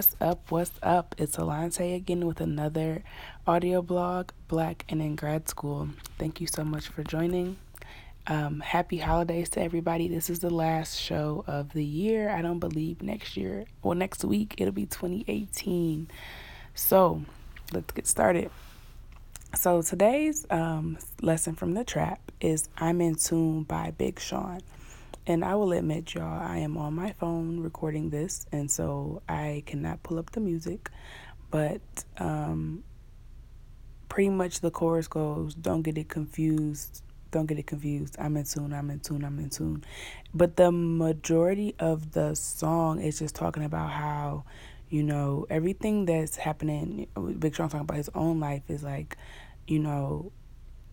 What's up? What's up? It's Alante again with another audio blog, Black and in Grad School. Thank you so much for joining. Um, happy holidays to everybody. This is the last show of the year. I don't believe next year, well, next week, it'll be 2018. So let's get started. So today's um, lesson from the trap is I'm in Tune by Big Sean. And I will admit, y'all, I am on my phone recording this, and so I cannot pull up the music. But um, pretty much the chorus goes, Don't get it confused. Don't get it confused. I'm in tune. I'm in tune. I'm in tune. But the majority of the song is just talking about how, you know, everything that's happening. Big Sean talking about his own life is like, you know,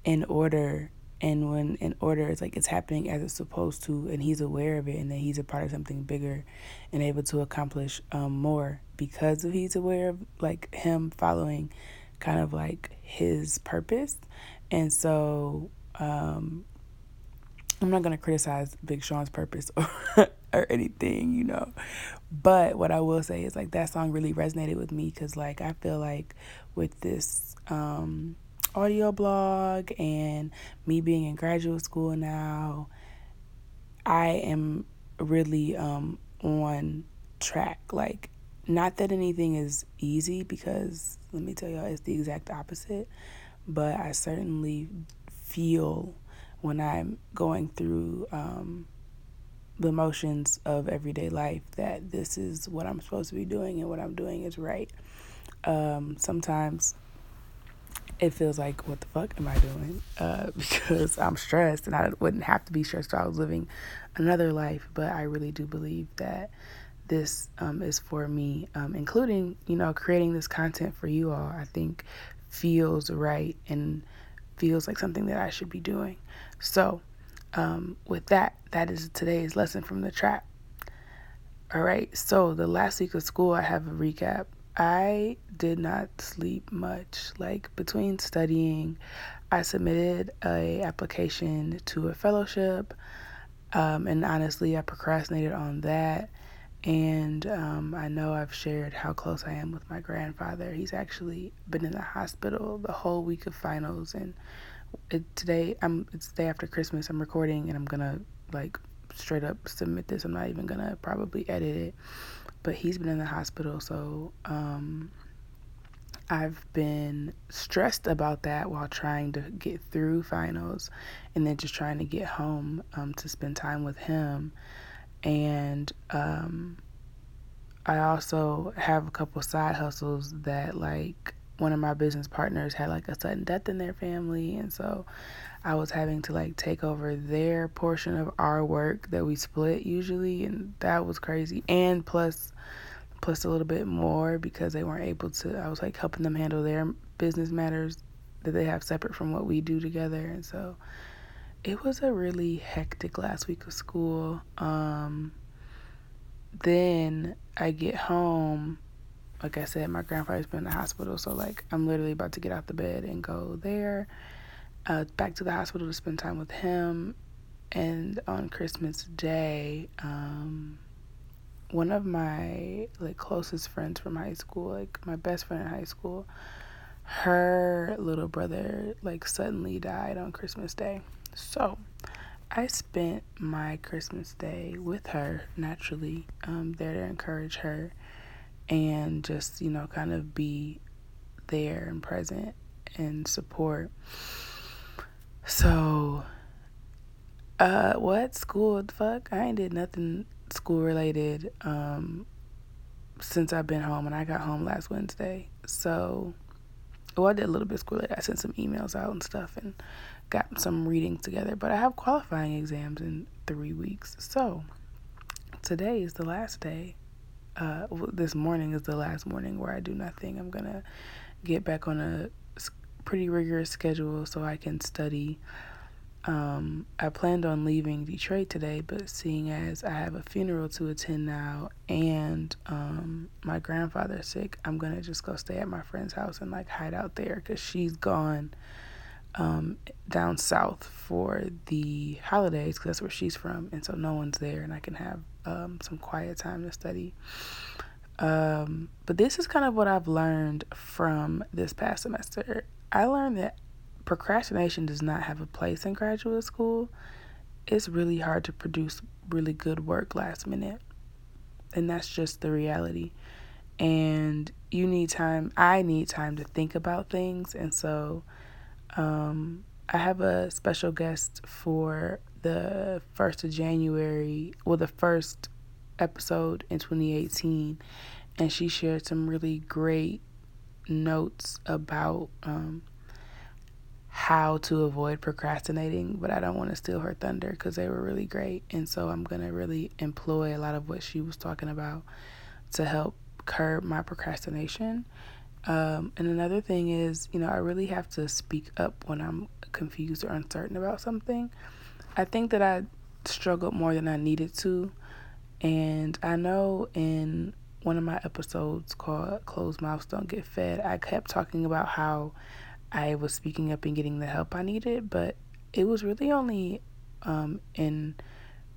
in order and when in order it's like it's happening as it's supposed to and he's aware of it and that he's a part of something bigger and able to accomplish um, more because he's aware of like him following kind of like his purpose. And so um, i'm not going to criticize big sean's purpose or, or anything you know. But what i will say is like that song really resonated with me because like i feel like with this um, audio blog and me being in graduate school now, I am really um, on track. Like, not that anything is easy because let me tell y'all, it's the exact opposite. But I certainly feel when I'm going through um, the motions of everyday life that this is what I'm supposed to be doing and what I'm doing is right. Um, sometimes it feels like what the fuck am I doing? Uh, because I'm stressed and I wouldn't have to be stressed. if I was living another life, but I really do believe that this um, is for me, um, including you know creating this content for you all. I think feels right and feels like something that I should be doing. So, um, with that, that is today's lesson from the trap. All right. So the last week of school, I have a recap. I did not sleep much. Like between studying, I submitted a application to a fellowship, um, and honestly, I procrastinated on that. And um, I know I've shared how close I am with my grandfather. He's actually been in the hospital the whole week of finals, and it, today I'm it's day after Christmas. I'm recording, and I'm gonna like straight up submit this. I'm not even gonna probably edit it but he's been in the hospital, so um, I've been stressed about that while trying to get through finals and then just trying to get home um, to spend time with him. And um, I also have a couple side hustles that, like, one of my business partners had like a sudden death in their family. And so I was having to like take over their portion of our work that we split usually, and that was crazy. And plus, plus a little bit more because they weren't able to. I was like helping them handle their business matters that they have separate from what we do together, and so it was a really hectic last week of school. Um, then I get home. Like I said, my grandfather's been in the hospital, so like I'm literally about to get out the bed and go there uh, back to the hospital to spend time with him. And on Christmas Day, um, one of my like closest friends from high school, like my best friend in high school, her little brother like suddenly died on Christmas Day. So I spent my Christmas Day with her naturally, um, there to encourage her and just, you know, kind of be there and present and support. So, uh, what school? The fuck? I ain't did nothing school related um since I've been home, and I got home last Wednesday. So, well, I did a little bit school related. I sent some emails out and stuff, and got some reading together. But I have qualifying exams in three weeks. So, today is the last day. Uh, this morning is the last morning where I do nothing. I'm gonna get back on a pretty rigorous schedule so I can study. Um, I planned on leaving Detroit today, but seeing as I have a funeral to attend now and um, my grandfather's sick, I'm gonna just go stay at my friend's house and like hide out there because she's gone um, down south for the holidays because that's where she's from, and so no one's there, and I can have um, some quiet time to study. Um, but this is kind of what I've learned from this past semester. I learned that procrastination does not have a place in graduate school. It's really hard to produce really good work last minute. And that's just the reality. And you need time, I need time to think about things. And so um, I have a special guest for the 1st of January, well, the first episode in 2018, and she shared some really great notes about um, how to avoid procrastinating, but I don't want to steal her thunder because they were really great. And so I'm going to really employ a lot of what she was talking about to help curb my procrastination. Um, and another thing is, you know, I really have to speak up when I'm confused or uncertain about something. I think that I struggled more than I needed to. And I know in one of my episodes called Closed Mouths Don't Get Fed, I kept talking about how I was speaking up and getting the help I needed, but it was really only um, in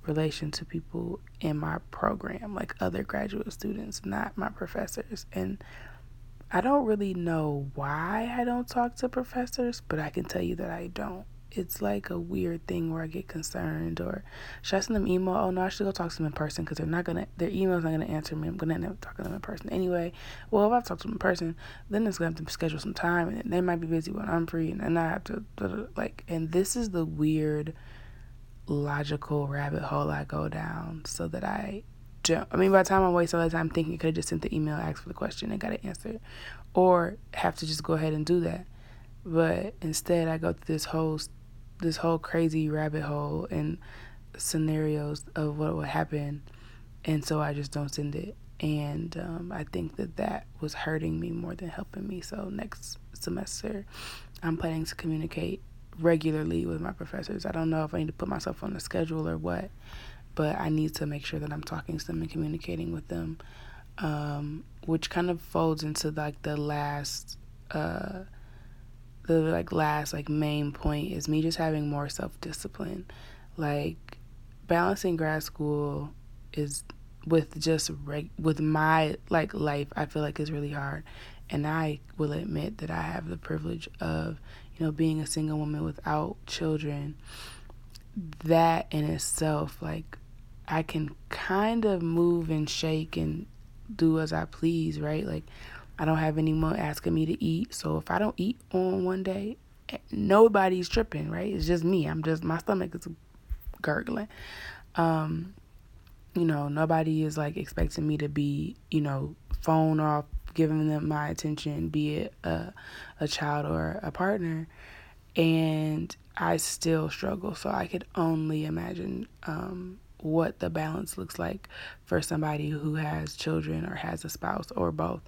relation to people in my program, like other graduate students, not my professors. And I don't really know why I don't talk to professors, but I can tell you that I don't it's like a weird thing where I get concerned or should I send them email? Oh no, I should go talk to them in person because they're not gonna their email's not gonna answer me. I'm gonna end up talking to them in person anyway. Well, if I talk to them in person, then it's gonna have to schedule some time and they might be busy when I'm free, and then I have to like. And this is the weird logical rabbit hole I go down so that I don't. I mean, by the time I waste all the time thinking, I could have just sent the email, asked for the question, and got it answered, or have to just go ahead and do that. But instead, I go through this whole this whole crazy rabbit hole and scenarios of what would happen, and so I just don't send it. And um, I think that that was hurting me more than helping me. So next semester, I'm planning to communicate regularly with my professors. I don't know if I need to put myself on the schedule or what, but I need to make sure that I'm talking to them and communicating with them, um, which kind of folds into like the last. Uh, the like last like main point is me just having more self-discipline. Like balancing grad school is with just reg- with my like life i feel like is really hard. And i will admit that i have the privilege of you know being a single woman without children. That in itself like i can kind of move and shake and do as i please right? Like I don't have anyone asking me to eat. So if I don't eat on one day, nobody's tripping, right? It's just me. I'm just my stomach is gurgling. Um, you know, nobody is like expecting me to be, you know, phone off, giving them my attention, be it a, a child or a partner. And I still struggle. So I could only imagine um, what the balance looks like for somebody who has children or has a spouse or both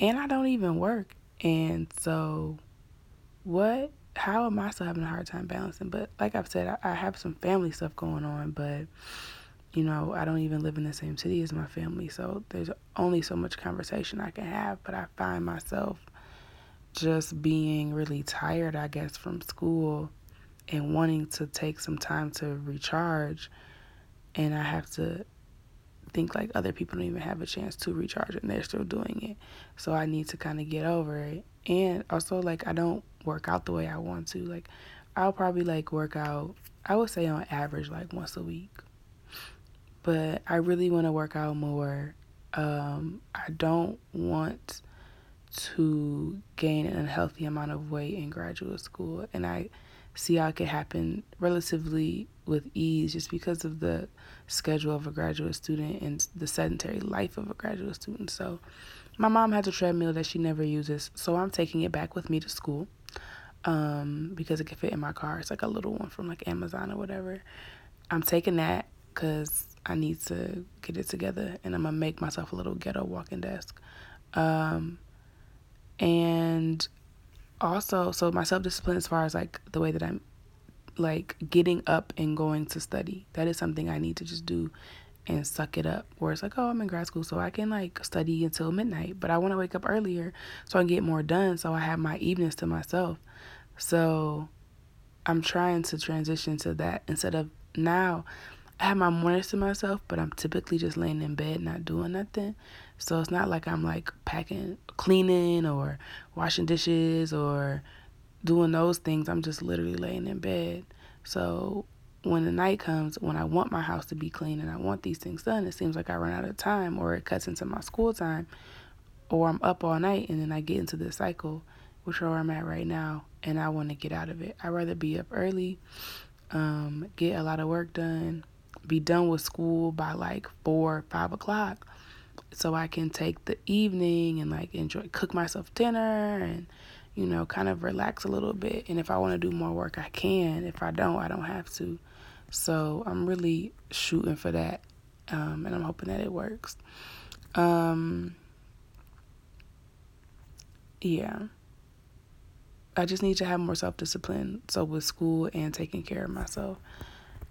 and I don't even work. And so, what? How am I still having a hard time balancing? But like I've said, I, I have some family stuff going on, but you know, I don't even live in the same city as my family, so there's only so much conversation I can have. But I find myself just being really tired, I guess, from school and wanting to take some time to recharge. And I have to think like other people don't even have a chance to recharge and they're still doing it. So I need to kind of get over it. And also like I don't work out the way I want to. Like I'll probably like work out I would say on average like once a week. But I really want to work out more. Um I don't want to gain an unhealthy amount of weight in graduate school and I see how it could happen relatively with ease just because of the schedule of a graduate student and the sedentary life of a graduate student. So, my mom has a treadmill that she never uses, so I'm taking it back with me to school um, because it can fit in my car. It's like a little one from like Amazon or whatever. I'm taking that because I need to get it together and I'm gonna make myself a little ghetto walking desk. Um, and also, so my self discipline as far as like the way that I'm like getting up and going to study. That is something I need to just do and suck it up. Where it's like, oh, I'm in grad school, so I can like study until midnight, but I want to wake up earlier so I can get more done. So I have my evenings to myself. So I'm trying to transition to that instead of now. I have my mornings to myself, but I'm typically just laying in bed not doing nothing. So it's not like I'm like packing, cleaning or washing dishes or doing those things. I'm just literally laying in bed. So when the night comes, when I want my house to be clean and I want these things done, it seems like I run out of time or it cuts into my school time or I'm up all night and then I get into this cycle, which where I'm at right now, and I want to get out of it. I'd rather be up early, um, get a lot of work done, be done with school by like four, five o'clock, so I can take the evening and like enjoy, cook myself dinner and, you know, kind of relax a little bit. And if I want to do more work, I can. If I don't, I don't have to. So I'm really shooting for that, um, and I'm hoping that it works. Um, yeah. I just need to have more self discipline. So with school and taking care of myself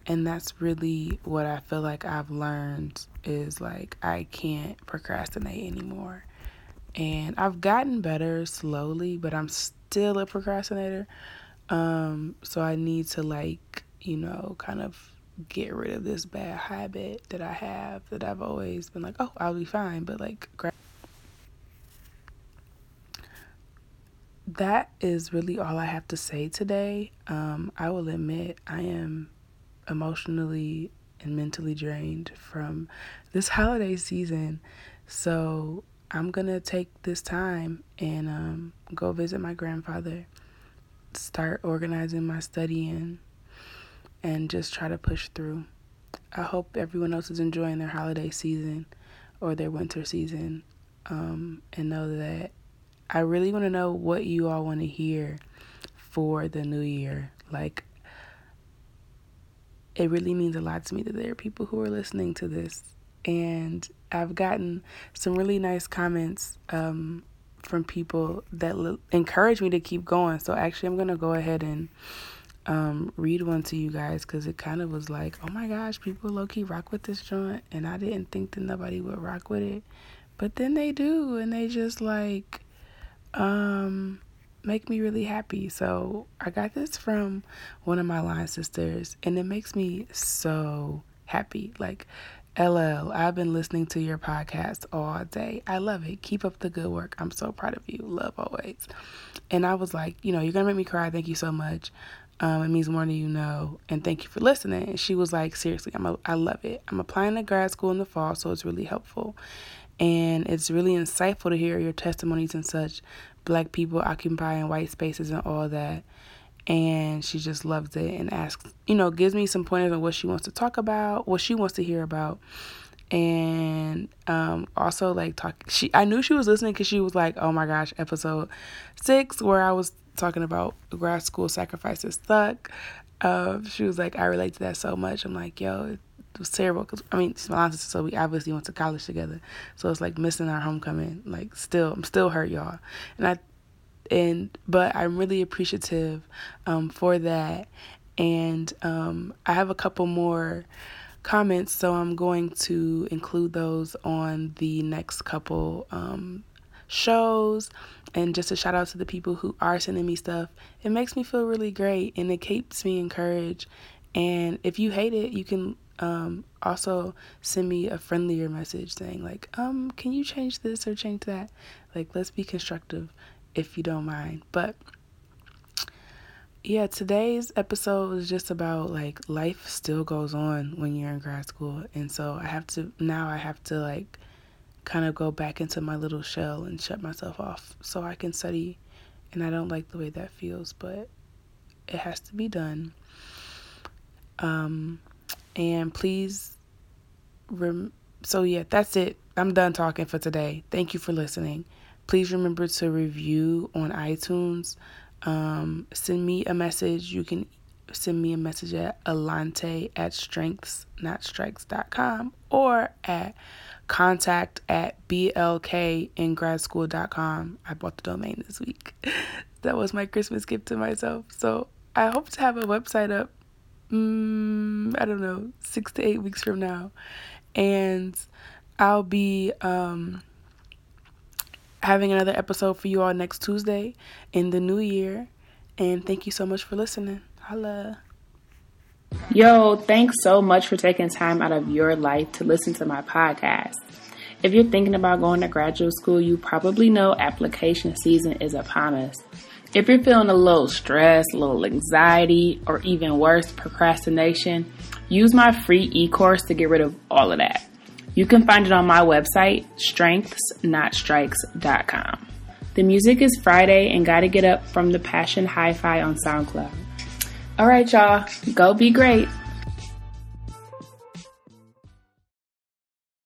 and that's really what I feel like I've learned is like I can't procrastinate anymore. And I've gotten better slowly, but I'm still a procrastinator. Um, so I need to like, you know, kind of get rid of this bad habit that I have that I've always been like, oh, I'll be fine, but like that is really all I have to say today. Um, I will admit I am emotionally and mentally drained from this holiday season. So I'm to take this time and um, go visit my grandfather, start organizing my studying, and just try to push through. I hope everyone else is enjoying their holiday season or their winter season um, and know that I really want to know what you all want to hear for the new year. Like, it really means a lot to me that there are people who are listening to this. And I've gotten some really nice comments um, from people that l- encourage me to keep going. So actually, I'm to go ahead and um, read one to you guys because it kind of was like, oh my gosh, people low key rock with this joint. And I didn't think that nobody would rock with it. But then they do. And they just like, um, make me really happy. So I got this from one of my line sisters, and it makes me so happy. Like, LL, I've been listening to your podcast all day. I love it. Keep up the good work. I'm so proud of you. Love always. And I was like, you know, you're going to make me cry. Thank you so much. Um, it means more than you know. And thank you for listening. And she was like, seriously, I'm a, I love it. I'm applying to grad school in the fall, so it's really helpful. And it's really insightful to hear your testimonies and such black people occupying white spaces and all that. And she just loves it and asks, you know, gives me some pointers on what she wants to talk about, what she wants to hear about. And um, also, like, talk. She, I knew she was listening because she was like, "Oh my gosh, episode six, where I was talking about grad school sacrifices suck." Uh, she was like, "I relate to that so much." I'm like, "Yo, it was terrible because I mean, my so we obviously went to college together. So it's like missing our homecoming. Like still, I'm still hurt, y'all. And I, and but I'm really appreciative, um, for that. And um, I have a couple more comments, so I'm going to include those on the next couple um shows and just a shout out to the people who are sending me stuff. It makes me feel really great and it keeps me encouraged. And if you hate it, you can um, also send me a friendlier message saying like, um, can you change this or change that? Like, let's be constructive if you don't mind. But yeah, today's episode was just about like life still goes on when you're in grad school. And so I have to, now I have to like kind of go back into my little shell and shut myself off so I can study. And I don't like the way that feels, but it has to be done. Um, and please, rem- so yeah, that's it. I'm done talking for today. Thank you for listening. Please remember to review on iTunes. Um, send me a message. You can send me a message at alante at strengths not strikes.com or at contact at blkingradschool.com. I bought the domain this week. that was my Christmas gift to myself. So I hope to have a website up mm, I don't know, six to eight weeks from now. And I'll be um, having another episode for you all next Tuesday in the new year. And thank you so much for listening. Holla. Yo, thanks so much for taking time out of your life to listen to my podcast. If you're thinking about going to graduate school, you probably know application season is upon us. If you're feeling a little stress, a little anxiety, or even worse, procrastination, use my free e course to get rid of all of that. You can find it on my website, strengthsnotstrikes.com. The music is Friday and Gotta Get Up from the Passion Hi Fi on SoundCloud. All right, y'all, go be great.